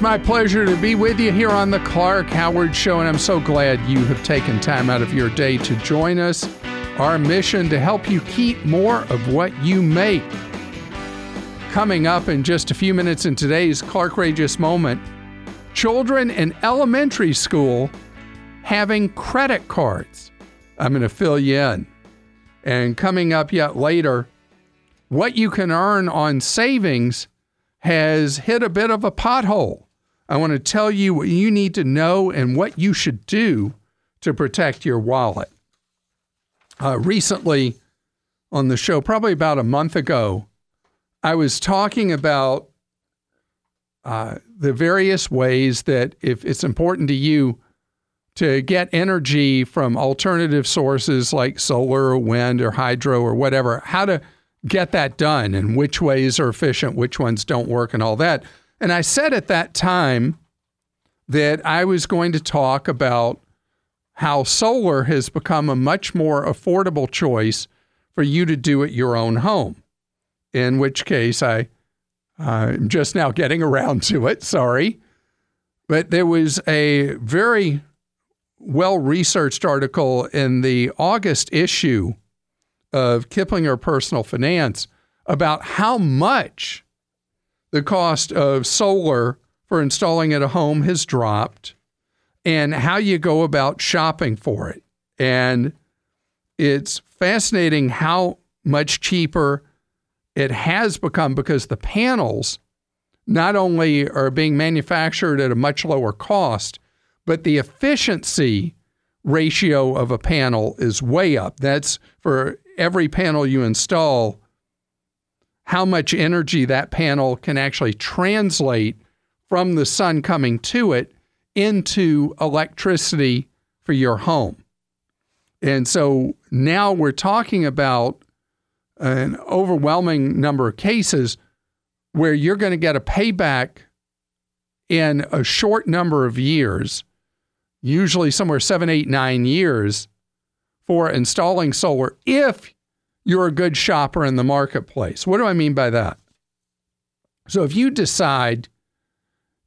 It's my pleasure to be with you here on the Clark Howard Show, and I'm so glad you have taken time out of your day to join us. Our mission to help you keep more of what you make. Coming up in just a few minutes in today's Clarkrageous moment, children in elementary school having credit cards. I'm going to fill you in. And coming up yet later, what you can earn on savings has hit a bit of a pothole. I want to tell you what you need to know and what you should do to protect your wallet. Uh, recently on the show, probably about a month ago, I was talking about uh, the various ways that if it's important to you to get energy from alternative sources like solar or wind or hydro or whatever, how to get that done and which ways are efficient, which ones don't work, and all that. And I said at that time that I was going to talk about how solar has become a much more affordable choice for you to do at your own home. In which case, I, I'm just now getting around to it, sorry. But there was a very well researched article in the August issue of Kiplinger Personal Finance about how much the cost of solar for installing at a home has dropped and how you go about shopping for it. And it's fascinating how much cheaper it has become because the panels not only are being manufactured at a much lower cost, but the efficiency ratio of a panel is way up. That's for every panel you install, how much energy that panel can actually translate from the sun coming to it into electricity for your home. And so now we're talking about an overwhelming number of cases where you're going to get a payback in a short number of years, usually somewhere seven, eight, nine years, for installing solar if you're a good shopper in the marketplace. What do I mean by that? So if you decide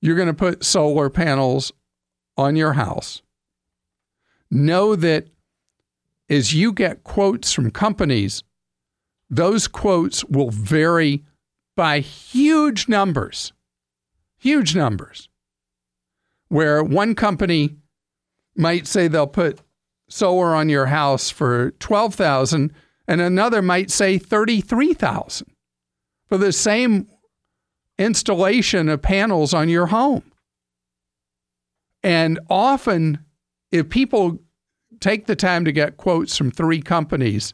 you're going to put solar panels on your house, know that as you get quotes from companies, those quotes will vary by huge numbers, huge numbers. Where one company might say they'll put solar on your house for 12,000 and another might say 33,000 for the same installation of panels on your home. And often if people take the time to get quotes from three companies,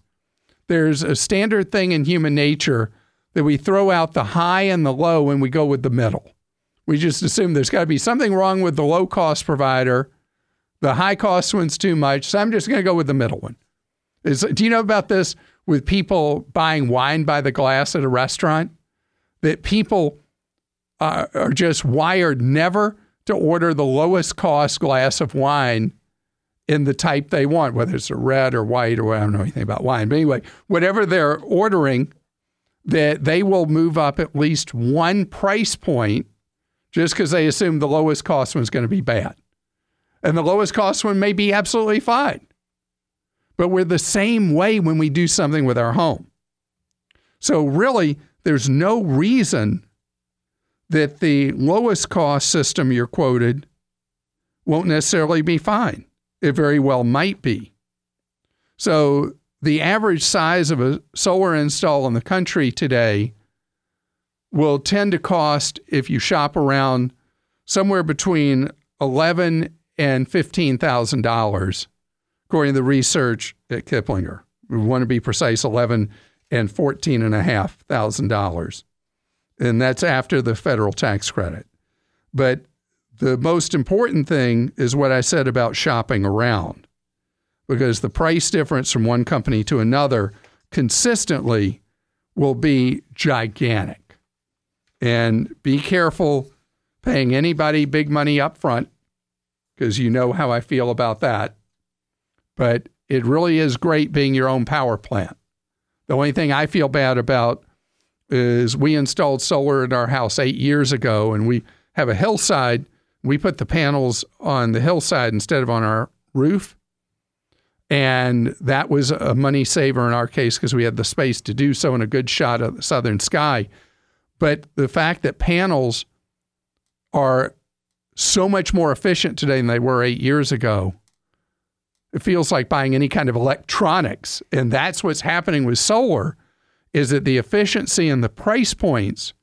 there's a standard thing in human nature that we throw out the high and the low and we go with the middle. We just assume there's got to be something wrong with the low cost provider the high cost one's too much. So I'm just going to go with the middle one. Is, do you know about this with people buying wine by the glass at a restaurant? That people uh, are just wired never to order the lowest cost glass of wine in the type they want, whether it's a red or white or I don't know anything about wine. But anyway, whatever they're ordering, that they will move up at least one price point just because they assume the lowest cost one's going to be bad and the lowest cost one may be absolutely fine. But we're the same way when we do something with our home. So, really, there's no reason that the lowest cost system you're quoted won't necessarily be fine. It very well might be. So, the average size of a solar install in the country today will tend to cost, if you shop around, somewhere between 11 and $15,000, according to the research at Kiplinger. We want to be precise, 11 and $14,500. And that's after the federal tax credit. But the most important thing is what I said about shopping around, because the price difference from one company to another consistently will be gigantic. And be careful paying anybody big money up front because you know how I feel about that. But it really is great being your own power plant. The only thing I feel bad about is we installed solar in our house eight years ago and we have a hillside. We put the panels on the hillside instead of on our roof. And that was a money saver in our case because we had the space to do so and a good shot of the southern sky. But the fact that panels are so much more efficient today than they were eight years ago, it feels like buying any kind of electronics. And that's what's happening with solar is that the efficiency and the price points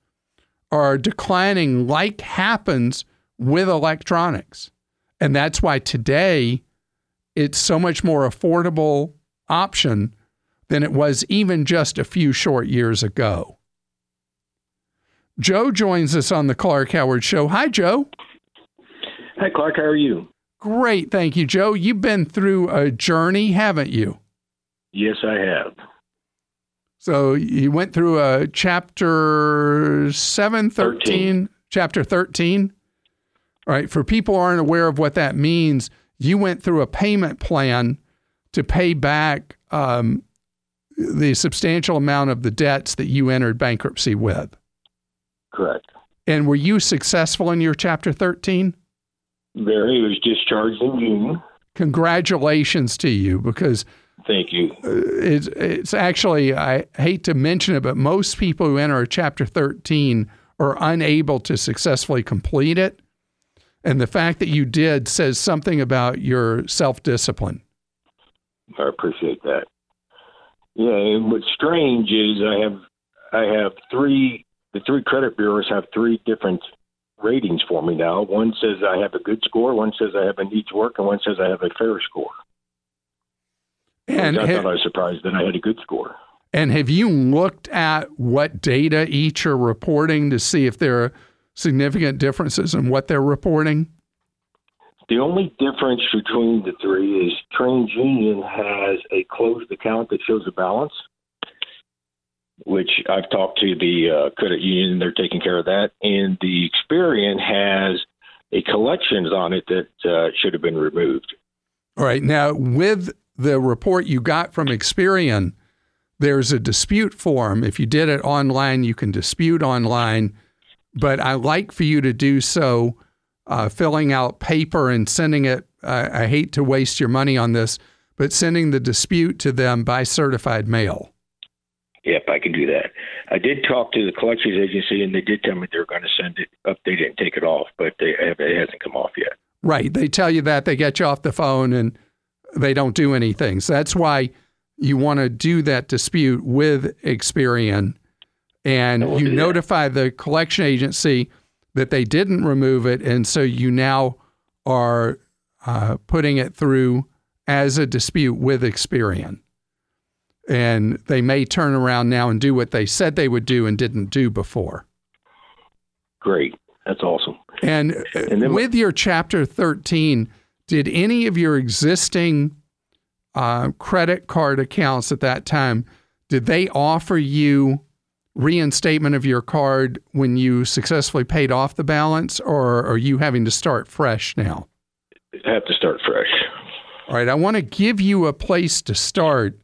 are declining like happens with electronics. And that's why today it's so much more affordable option than it was even just a few short years ago. Joe joins us on the Clark Howard Show. Hi, Joe. Hi, Clark. How are you? Great. Thank you, Joe. You've been through a journey, haven't you? Yes, I have. So you went through a chapter 7, 13, 13. chapter 13. All right. For people who aren't aware of what that means, you went through a payment plan to pay back um, the substantial amount of the debts that you entered bankruptcy with. Correct. And were you successful in your Chapter 13? Very. It was discharged in June. Congratulations to you because. Thank you. Uh, it's, it's actually, I hate to mention it, but most people who enter a Chapter 13 are unable to successfully complete it and the fact that you did says something about your self discipline. I appreciate that. Yeah, and what's strange is I have I have three the three credit bureaus have three different ratings for me now. One says I have a good score, one says I have a needs work, and one says I have a fair score. And I thought I was surprised that I had a good score. And have you looked at what data each are reporting to see if there are significant differences in what they're reporting? The only difference between the three is TransUnion has a closed account that shows a balance, which I've talked to the uh, credit union, they're taking care of that. And the Experian has a collections on it that uh, should have been removed. All right. Now, with the report you got from Experian, there's a dispute form. If you did it online, you can dispute online but I like for you to do so, uh, filling out paper and sending it. I hate to waste your money on this, but sending the dispute to them by certified mail. Yep, I can do that. I did talk to the collections agency, and they did tell me they're going to send it, up. They didn't take it off, but they, it hasn't come off yet. Right. They tell you that they get you off the phone and they don't do anything. So that's why you want to do that dispute with Experian and you notify the collection agency that they didn't remove it, and so you now are uh, putting it through as a dispute with Experian. And they may turn around now and do what they said they would do and didn't do before. Great. That's awesome. And, uh, and with your Chapter 13, did any of your existing uh, credit card accounts at that time, did they offer you reinstatement of your card when you successfully paid off the balance, or are you having to start fresh now? I have to start fresh. All right. I want to give you a place to start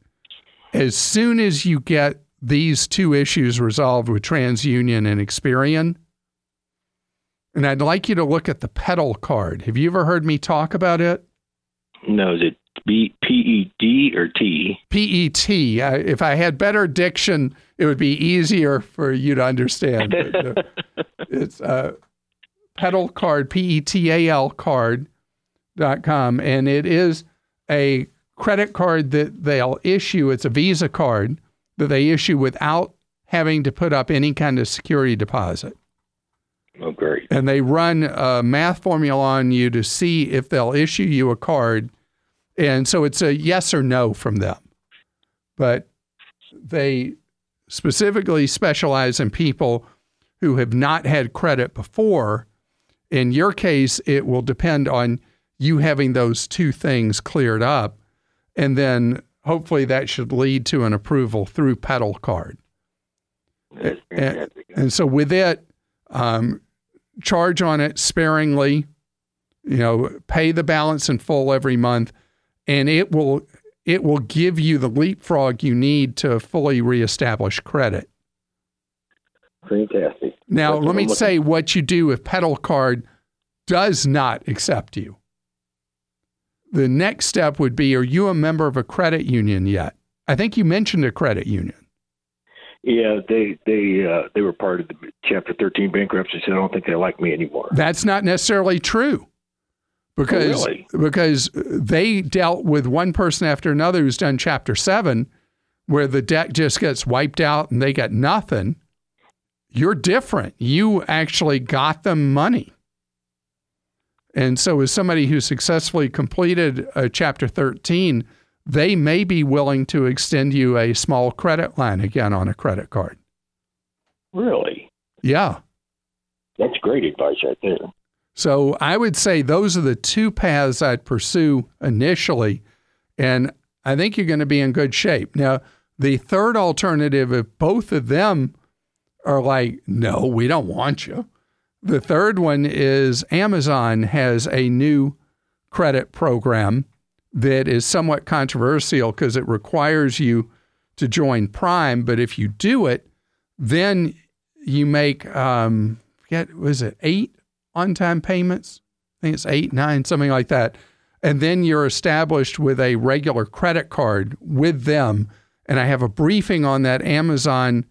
as soon as you get these two issues resolved with TransUnion and Experian. And I'd like you to look at the Petal card. Have you ever heard me talk about it? No, is it B P E D or T? P E T. If I had better diction, it would be easier for you to understand. uh, it's a Petal card, P E T A L card dot com, and it is a credit card that they'll issue. It's a Visa card that they issue without having to put up any kind of security deposit. Oh, great. And they run a math formula on you to see if they'll issue you a card and so it's a yes or no from them. But they specifically specialize in people who have not had credit before. In your case, it will depend on you having those two things cleared up. And then hopefully that should lead to an approval through Petal card. And, and, so with it, um, charge on it sparingly, you know, pay the balance in full every month and it will it will give you the leapfrog you need to fully reestablish credit. Fantastic. Now, That's let me say what you do if Petal Card does not accept you. The next step would be Are you a member of a credit union yet? I think you mentioned a credit union. Yeah, they they uh, they were part of the Chapter 13 bankruptcy, so I don't think they like me anymore. That's not necessarily true. Because, Oh, really? because they dealt with one person after another who's done chapter seven, where the debt just gets wiped out and they get nothing. You're different. You actually got them money. And so, as somebody who successfully completed a chapter 13, they may be willing to extend you a small credit line again on a credit card. Really, Yeah. that's great advice right there. So I would say those are the two paths I'd pursue initially. And I think you're going to be in good shape. Now, the third alternative, if both of them are like, no, we don't want you, the third one is Amazon has a new credit program that is somewhat controversial because it requires you to join Prime. But if you do it, then you make, um, forget, was it eight on time payments? I think it's eight, nine, something like that. And then you're established with a regular credit card with them. And I have a briefing on that Amazon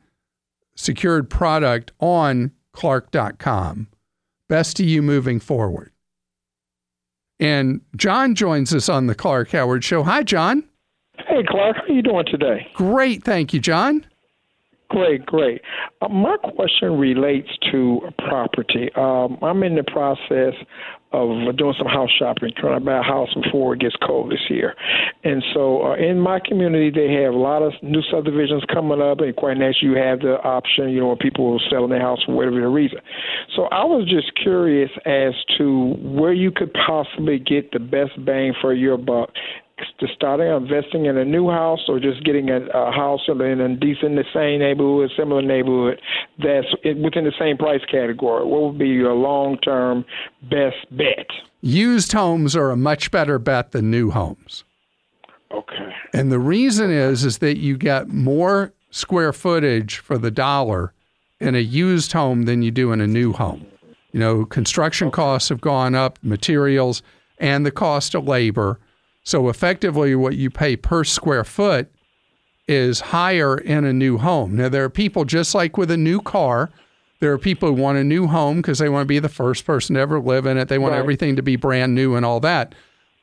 secured product on clark.com. Best to you moving forward. And John joins us on the Clark Howard Show. Hi, John. Hey, Clark, how are you doing today? Great. Thank you, John. Great, great. Uh, my question relates to property. Um, I'm in the process of doing some house shopping, trying to buy a house before it gets cold this year. And so uh, in my community, they have a lot of new subdivisions coming up, and quite naturally, you have the option, you know, when people are selling their house for whatever the reason. So I was just curious as to where you could possibly get the best bang for your buck to starting investing in a new house or just getting a, a house in a decent, the same neighborhood, similar neighborhood that's within the same price category? What would be your long term best bet? Used homes are a much better bet than new homes. Okay. And the reason is is that you get more square footage for the dollar in a used home than you do in a new home. You know, construction costs have gone up, materials, and the cost of labor. So effectively what you pay per square foot is higher in a new home. Now there are people just like with a new car, there are people who want a new home because they want to be the first person to ever live in it. They want Right. everything to be brand new and all that.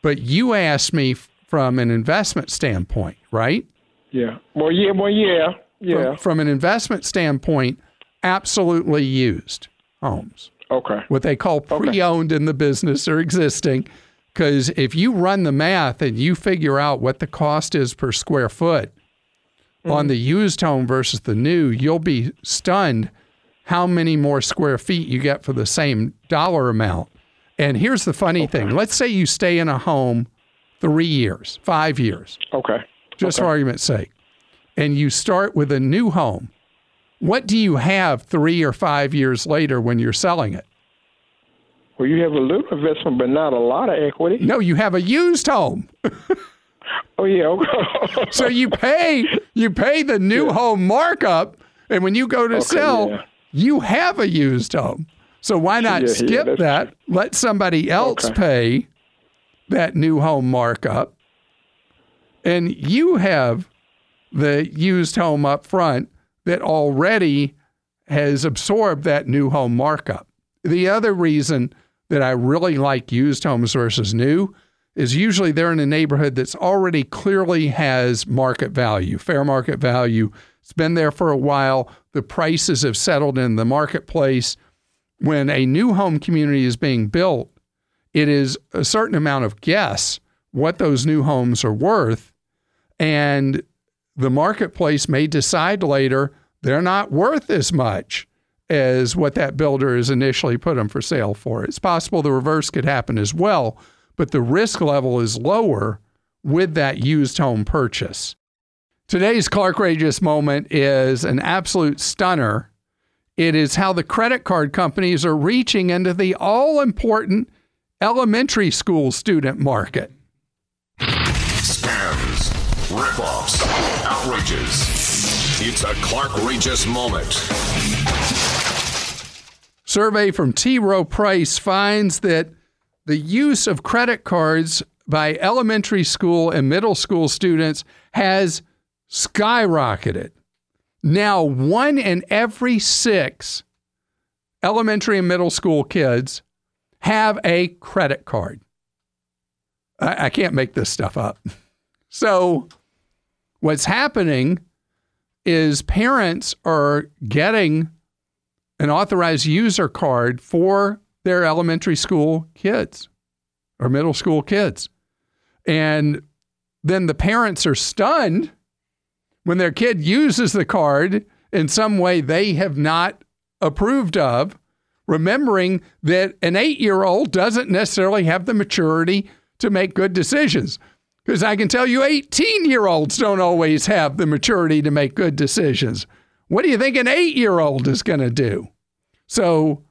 But you asked me from an investment standpoint, right? Yeah. Well, yeah. Well, yeah. Yeah. from an investment standpoint, absolutely used homes. Okay. What they call pre owned in the business or existing. Because if you run the math and you figure out what the cost is per square foot on mm. the used home versus the new, you'll be stunned how many more square feet you get for the same dollar amount. And here's the funny thing let's say you stay in a home three years, five years Okay. just for argument's sake, and you start with a new home, what do you have three or five years later when you're selling it? Well, you have a little investment, but not a lot of equity. No, you have a used home. Oh, yeah. So you pay you pay the new home markup, and when you go to Okay, sell, yeah. you have a used home. So why not Yeah, yeah, skip that? Let somebody else Okay. pay that new home markup, and you have the used home up front that already has absorbed that new home markup. The other reason that I really like used homes versus new is usually they're in a neighborhood that's already clearly has market value, fair market value. It's been there for a while. The prices have settled in the marketplace. When a new home community is being built, it is a certain amount of guess what those new homes are worth. And the marketplace may decide later they're not worth as much as what that builder has initially put them for sale for. It's possible the reverse could happen as well, but the risk level is lower with that used home purchase. Today's Clarkrageous moment is an absolute stunner. It is how the credit card companies are reaching into the all important elementary school student market. Scams, ripoffs, outrages. It's a Clarkrageous moment. Survey from T. Rowe Price finds that the use of credit cards by elementary school and middle school students has skyrocketed. Now, one in every six elementary and middle school kids have a credit card. I, I can't make this stuff up. So, what's happening is parents are getting an authorized user card for their elementary school kids or middle school kids. And then the parents are stunned when their kid uses the card in some way they have not approved of, remembering that an eight year old doesn't necessarily have the maturity to make good decisions. Because I can tell you, 18 year olds don't always have the maturity to make good decisions. What do you think an eight year old is going to do? So,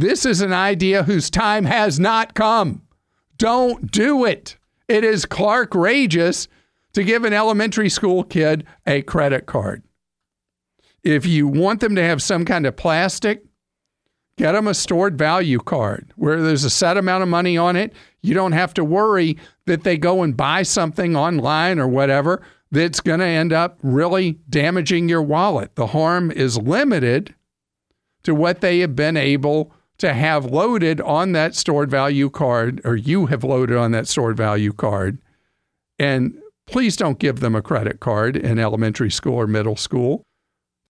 this is an idea whose time has not come. Don't do it. It is Clarkrageous to give an elementary school kid a credit card. If you want them to have some kind of plastic, get them a stored value card where there's a set amount of money on it. You don't have to worry that they go and buy something online or whatever that's going to end up really damaging your wallet. The harm is limited to what they have been able to have loaded on that stored value card, or you have loaded on that stored value card. And please don't give them a credit card in elementary school or middle school.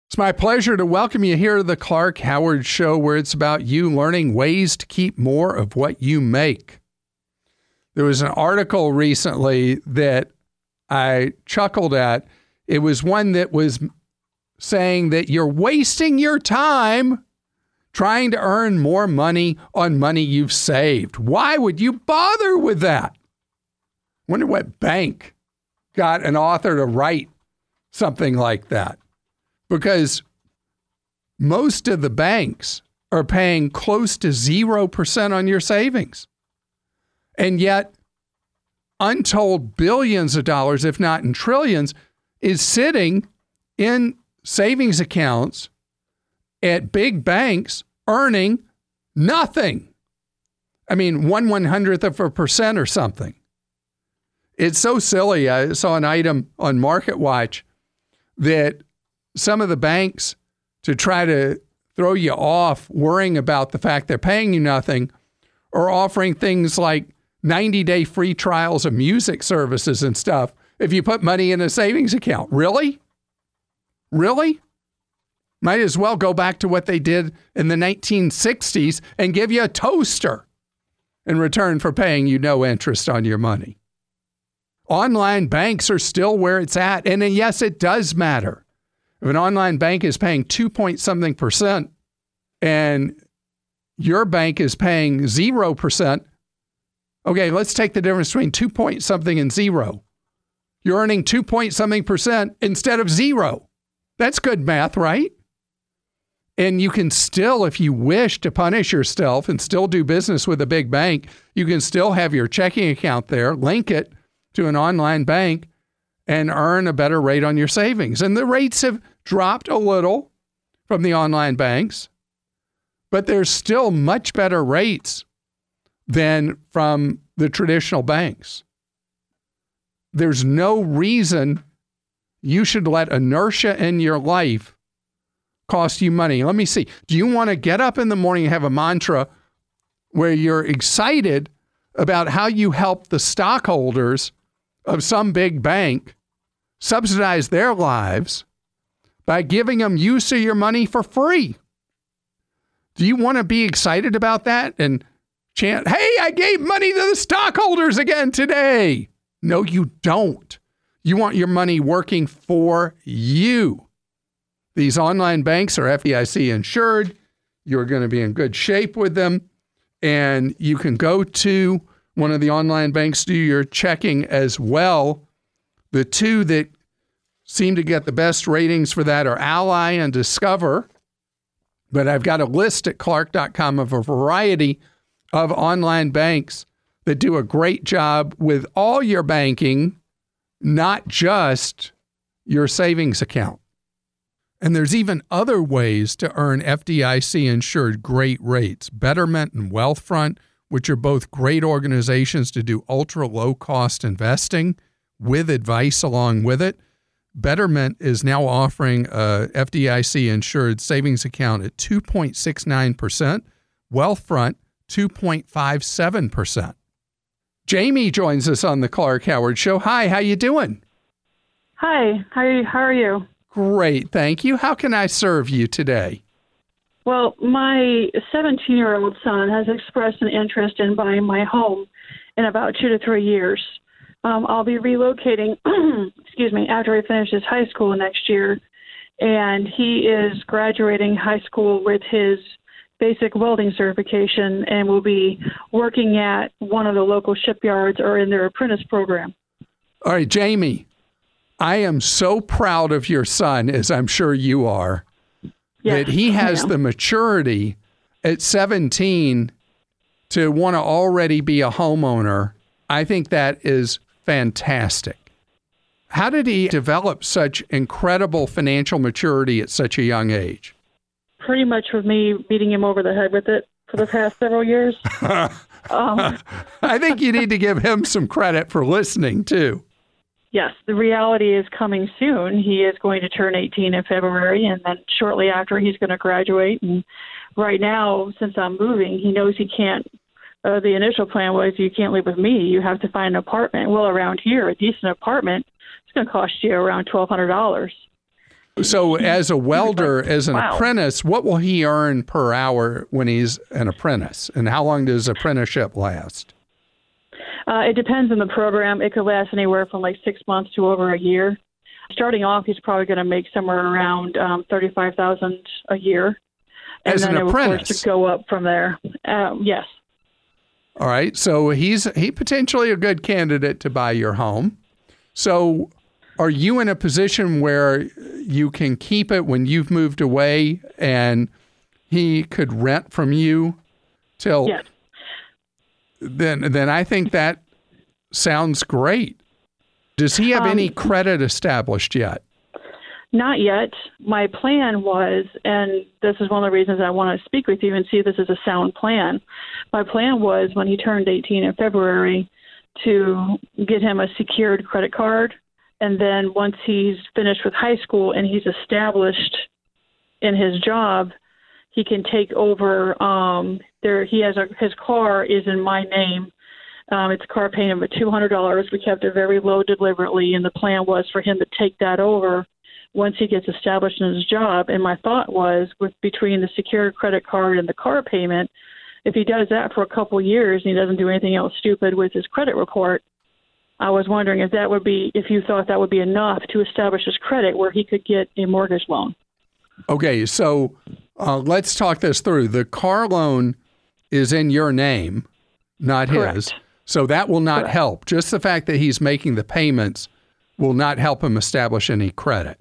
It's my pleasure to welcome you here to the Clark Howard Show, where it's about you learning ways to keep more of what you make. There was an article recently that I chuckled at. It was one that was saying that you're wasting your time trying to earn more money on money you've saved. Why would you bother with that? Wonder what bank got an author to write something like that. Because most of the banks are paying close to 0% on your savings. And yet, untold billions of dollars, if not in trillions, is sitting in savings accounts at big banks earning nothing. I mean, one one hundredth of a percent or something. It's so silly. I saw an item on MarketWatch that some of the banks, to try to throw you off worrying about the fact they're paying you nothing, are offering things like 90 day free trials of music services and stuff if you put money in a savings account. Really? Really? Might as well go back to what they did in the 1960s and give you a toaster in return for paying you no interest on your money. Online banks are still where it's at. And yes, it does matter. If an online bank is paying two point something percent and your bank is paying 0%, okay, let's take the difference between two point something and zero. You're earning two point something percent instead of zero. That's good math, right? And you can still, if you wish to punish yourself and still do business with a big bank, you can still have your checking account there, link it to an online bank, and earn a better rate on your savings. And the rates have dropped a little from the online banks, but there's still much better rates than from the traditional banks. There's no reason you should let inertia in your life cost you money. Let me see. Do you want to get up in the morning and have a mantra where you're excited about how you help the stockholders of some big bank subsidize their lives by giving them use of your money for free? Do you want to be excited about that and chant, hey, I gave money to the stockholders again today? No, you don't. You want your money working for you. These online banks are FDIC insured. You're going to be in good shape with them. And you can go to one of the online banks, do your checking as well. The two that seem to get the best ratings for that are Ally and Discover. But I've got a list at clark.com of a variety of online banks that do a great job with all your banking not just your savings account. And there's even other ways to earn FDIC insured great rates. Betterment and Wealthfront, which are both great organizations to do ultra low cost investing with advice along with it. Betterment is now offering a FDIC insured savings account at 2.69%, Wealthfront 2.57%. Jamie joins us on the Clark Howard Show. Hi, how you doing? Hi, how are you? How are you? Great, thank you. How can I serve you today? Well, my 17 year old son has expressed an interest in buying my home in about two to three years. Um, I'll be relocating, excuse me, after he finishes high school next year. And he is graduating high school with his basic welding certification and will be working at one of the local shipyards or in their apprentice program. All right, Jamie, I am so proud of your son, as I'm sure you are, Yes, that he has the maturity at 17 to want to already be a homeowner. I think that is fantastic. How did he develop such incredible financial maturity at such a young age? pretty much with me beating him over the head with it for the past several years. um, I think you need to give him some credit for listening too. Yes, the reality is coming soon. He is going to turn 18 in February, and then shortly after, he's going to graduate. And right now, since I'm moving, he knows he can't. Uh, the initial plan was you can't live with me. You have to find an apartment. Well, around here, a decent apartment it's going to cost you around twelve hundred dollars. So, as a welder, as an Wow. apprentice, what will he earn per hour when he's an apprentice? And how long does apprenticeship last? Uh, it depends on the program. It could last anywhere from like six months to over a year. Starting off, he's probably going to make somewhere around um, thirty-five thousand a year, and As then an it will, of course apprentice? to go up from there. Um, yes, All right. So he's he potentially a good candidate to buy your home. So are you in a position where you can keep it when you've moved away and he could rent from you till yes. Then then I think that sounds great. Does he have Um, any credit established yet? Not yet. My plan was, and this is one of the reasons I want to speak with you and see if this is a sound plan. My plan was when he turned 18 in February to get him a secured credit card. And then once he's finished with high school and he's established in his job, he can take over. Um, there, he has a his car is in my name. Um, it's a car payment of two hundred dollars. We kept it very low deliberately, and the plan was for him to take that over once he gets established in his job. And my thought was, with between the secured credit card and the car payment, if he does that for a couple years and he doesn't do anything else stupid with his credit report, I was wondering if that would be if you thought that would be enough to establish his credit where he could get a mortgage loan. Okay, so uh, let's talk this through. The car loan is in your name, not his. So that will not Correct. help. Just the fact that he's making the payments will not help him establish any credit.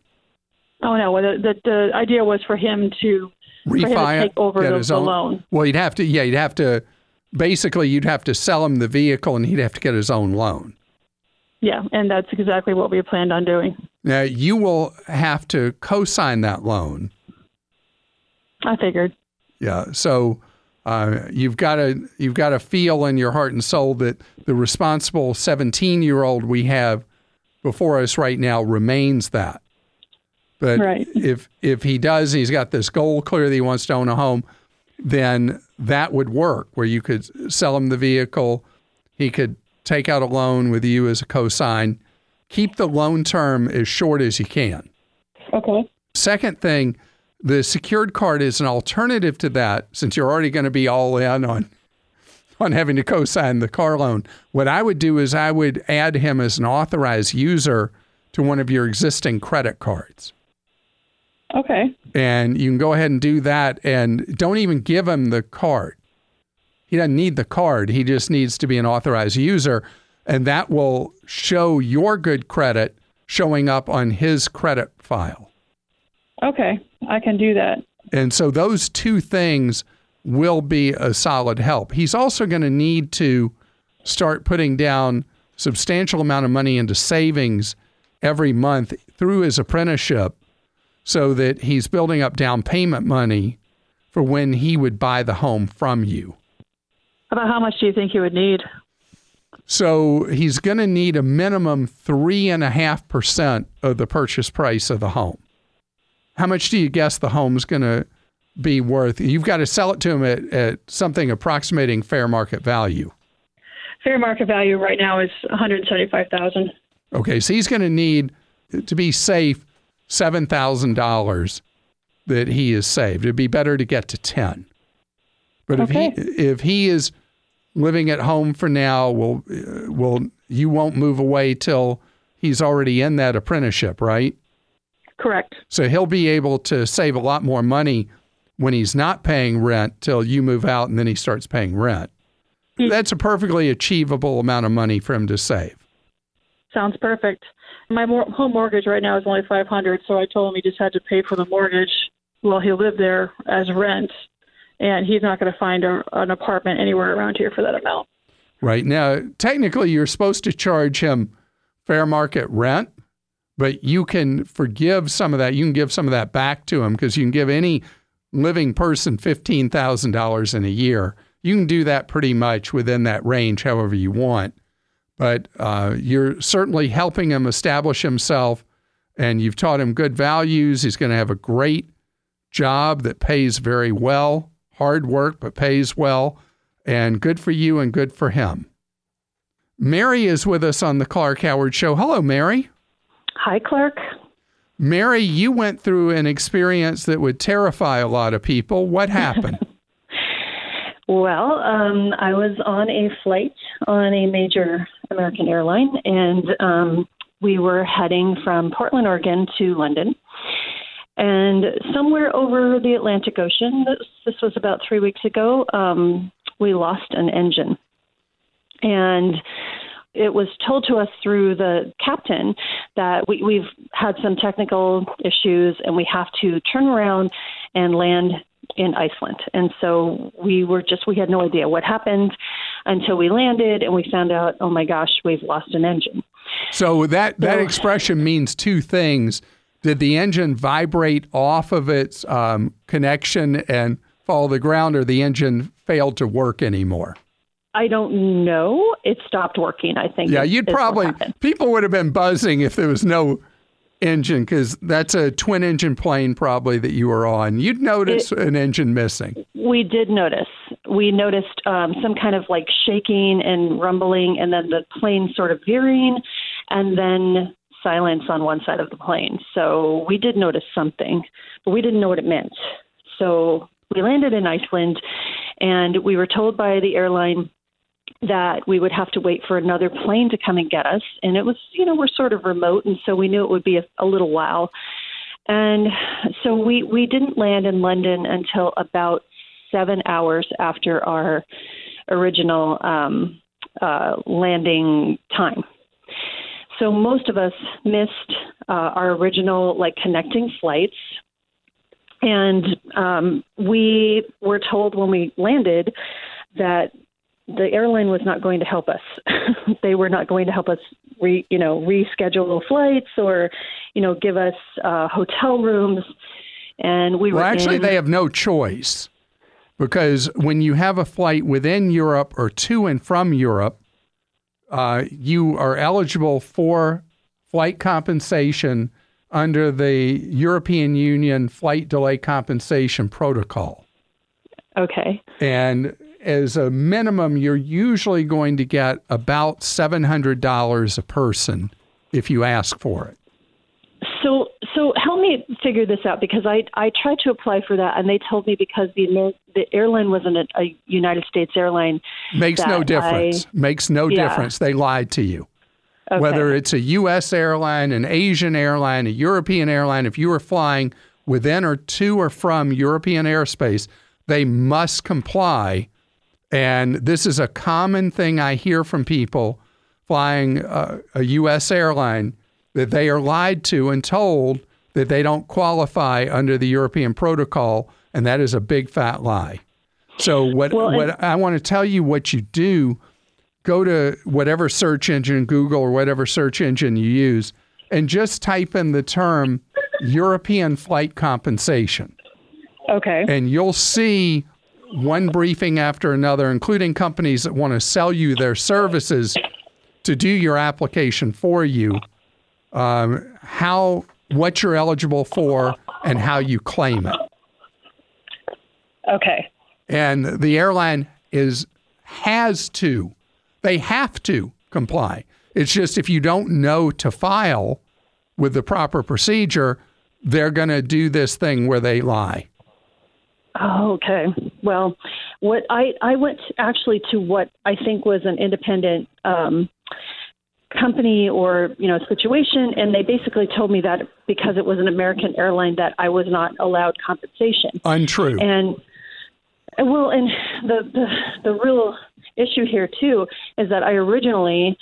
Oh no, well, the, the the idea was for him to for him to take over get the, his the own. loan. Well, you'd have to. Yeah, you'd have to. Basically, you'd have to sell him the vehicle, and he'd have to get his own loan. Yeah, and that's exactly what we planned on doing. Now, you will have to co-sign that loan. I figured. Yeah. So uh, you've got to you've got to feel in your heart and soul that the responsible 17 year old we have before us right now remains that. But Right. if if he does, he's got this goal clear that he wants to own a home, then that would work where you could sell him the vehicle, he could take out a loan with you as a cosign, keep the loan term as short as you can. Okay. Second thing, the secured card is an alternative to that since you're already going to be all in on on having to co-sign the car loan. What I would do is I would add him as an authorized user to one of your existing credit cards. Okay. And you can go ahead and do that and don't even give him the card. He doesn't need the card. He just needs to be an authorized user and that will show your good credit showing up on his credit file. Okay. I can do that. And so those two things will be a solid help. He's also going to need to start putting down substantial amount of money into savings every month through his apprenticeship so that he's building up down payment money for when he would buy the home from you. About how much do you think he would need? So he's going to need a minimum three and a half percent of the purchase price of the home. How much do you guess the home's going to be worth? You've got to sell it to him at, at something approximating fair market value. Fair market value right now is one hundred seventy-five thousand. Okay, so he's going to need to be safe seven thousand dollars that he is saved. It'd be better to get to ten. But Okay. if he if he is living at home for now, will uh, will you won't move away till he's already in that apprenticeship, right? Correct. So he'll be able to save a lot more money when he's not paying rent till you move out and then he starts paying rent. Hmm. That's a perfectly achievable amount of money for him to save. Sounds perfect. My mor- home mortgage right now is only five hundred, so I told him he just had to pay for the mortgage while he lived there as rent, and he's not going to find a, an apartment anywhere around here for that amount. Right now, technically, you're supposed to charge him fair market rent, but you can forgive some of that. You can give some of that back to him because you can give any living person $15,000 in a year. You can do that pretty much within that range, however you want. But uh, you're certainly helping him establish himself, and you've taught him good values. He's going to have a great job that pays very well, hard work, but pays well and good for you and good for him. Mary is with us on the Clark Howard Show. Hello, Mary. Hi, Clark. Mary, you went through an experience that would terrify a lot of people. What happened? Well, um, I was on a flight on a major American airline, and um, we were heading from Portland, Oregon to London. And somewhere over the Atlantic Ocean, this, this was about three weeks ago, um, we lost an engine. And it was told to us through the captain that we, we've had some technical issues and we have to turn around and land in Iceland. And so we were just, we had no idea what happened until we landed and we found out, oh my gosh, we've lost an engine. so that that So- expression means two things. Did the engine vibrate off of its um, connection and fall to the ground, or the engine failed to work anymore? I don't know. It stopped working, I think. Yeah, you'd probably people would have been buzzing if there was no engine because that's a twin engine plane probably that you were on. You'd notice an engine missing. We did notice. We noticed um, some kind of like shaking and rumbling, and then the plane sort of veering, and then silence on one side of the plane. So we did notice something, but we didn't know what it meant. So we landed in Iceland, and we were told by the airline that we would have to wait for another plane to come and get us. And it was, you know, we're sort of remote, and so we knew it would be a, a little while. And so we, we didn't land in London until about seven hours after our original um, uh, landing time. So most of us missed uh, our original like connecting flights, and um, we were told when we landed that the airline was not going to help us. they were not going to help us, re, you know, reschedule flights or, you know, give us uh, hotel rooms. And we Well, were actually, in, they have no choice because when you have a flight within Europe or to and from Europe, uh, you are eligible for flight compensation under the European Union Flight Delay Compensation Protocol. okay. And as a minimum, you're usually going to get about $700 a person if you ask for it. So, so help me figure this out because I I tried to apply for that and they told me because the Amer- the airline wasn't a, a United States airline. Makes no difference. Makes no Yeah. difference. They lied to you. Okay. Whether it's a U.S. airline, an Asian airline, a European airline, if you are flying within or to or from European airspace, they must comply. And this is a common thing I hear from people flying uh, a U.S. airline that they are lied to and told that they don't qualify under the European protocol, and that is a big fat lie. So what Well, what I want to tell you what you do go to whatever search engine, Google or whatever search engine you use, and just type in the term European flight compensation. Okay. And you'll see one briefing after another, including companies that want to sell you their services to do your application for you, um, how what you're eligible for and how you claim it. Okay. And the airline is has to, they have to comply. It's just if you don't know to file with the proper procedure, they're going to do this thing where they lie. Oh, okay. Well, what I I went actually to what I think was an independent um, company or you know situation, and they basically told me that because it was an American airline that I was not allowed compensation. Untrue. And well, and the the, the real issue here too is that I originally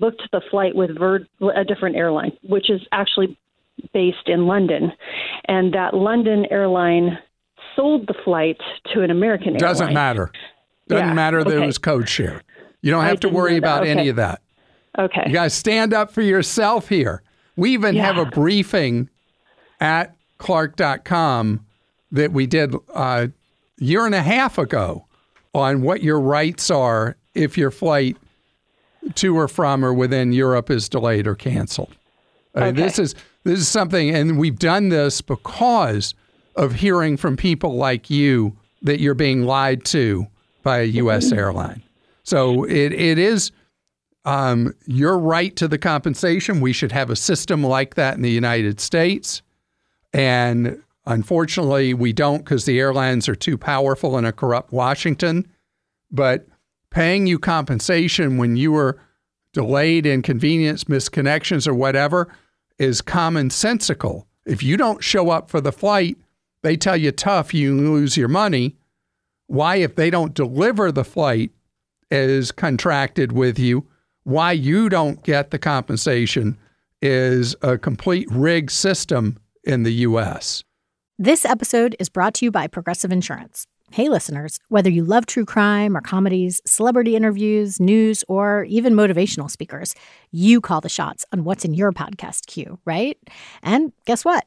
booked the flight with Vir- a different airline, which is actually based in London, and that London airline sold the flight to an American airline. Doesn't airline. matter. Doesn't Yeah, matter that it was code share. You don't I have to worry about any of that. Okay. You guys stand up for yourself here. We even have a briefing at clark.com that we did a year and a half ago on what your rights are if your flight to or from or within Europe is delayed or canceled. I mean, This is this is something, and we've done this because of hearing from people like you that you're being lied to by a U.S. airline. So it, it is um, your right to the compensation. We should have a system like that in the United States. And unfortunately, we don't because the airlines are too powerful in a corrupt Washington. But paying you compensation when you were delayed, inconvenience, misconnections, or whatever is commonsensical. If you don't show up for the flight, they tell you tough, you lose your money. Why, if they don't deliver the flight as contracted with you, why you don't get the compensation is a complete rigged system in the U.S. This episode is brought to you by Progressive Insurance. Hey, listeners, whether you love true crime or comedies, celebrity interviews, news, or even motivational speakers, you call the shots on what's in your podcast queue, right? And guess what?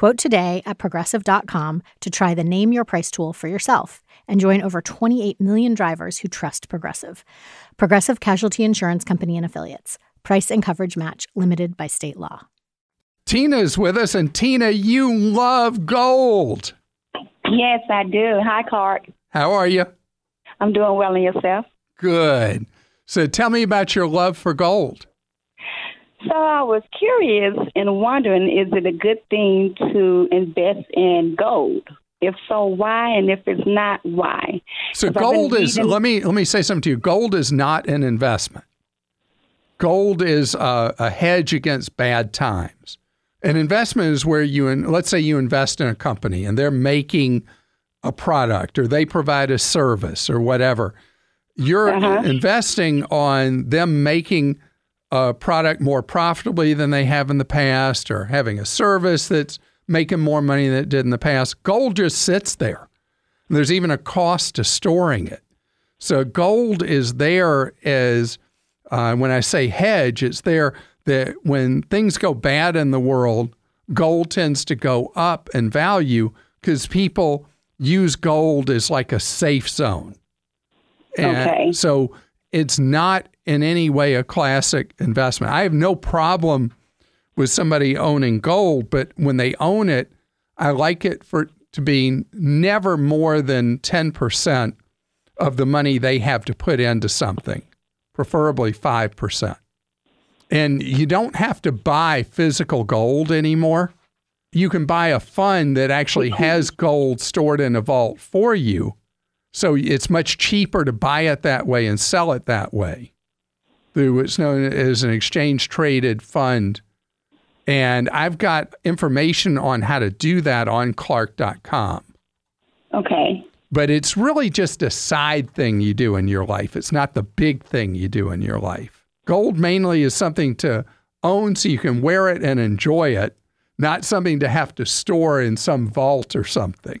Quote today at progressive.com to try the Name Your Price tool for yourself and join over 28 million drivers who trust Progressive. Progressive Casualty Insurance Company and Affiliates. Price and coverage match limited by state law. Tina's with us, and Tina, you love gold. Yes, I do. Hi, Clark. How are you? I'm doing well in yourself. Good. So tell me about your love for gold. So I was curious and wondering, is it a good thing to invest in gold? If so, why? And if it's not, why? So gold is reading- let me let me say something to you. Gold is not an investment. Gold is a, a hedge against bad times. An investment is where you in, let's say you invest in a company and they're making a product or they provide a service or whatever. You're uh-huh. investing on them making a product more profitably than they have in the past or having a service that's making more money than it did in the past. Gold just sits there. There's even a cost to storing it. So gold is there as uh, when I say hedge, it's there that when things go bad in the world, gold tends to go up in value because people use gold as like a safe zone. And Okay. so it's not in any way a classic investment. I have no problem with somebody owning gold, but when they own it, I like it for to be never more than 10% of the money they have to put into something, preferably 5%. And you don't have to buy physical gold anymore. You can buy a fund that actually has gold stored in a vault for you. So it's much cheaper to buy it that way and sell it that way through what's known as an exchange traded fund. And I've got information on how to do that on Clark.com. Okay. But it's really just a side thing you do in your life. It's not the big thing you do in your life. Gold mainly is something to own so you can wear it and enjoy it, not something to have to store in some vault or something.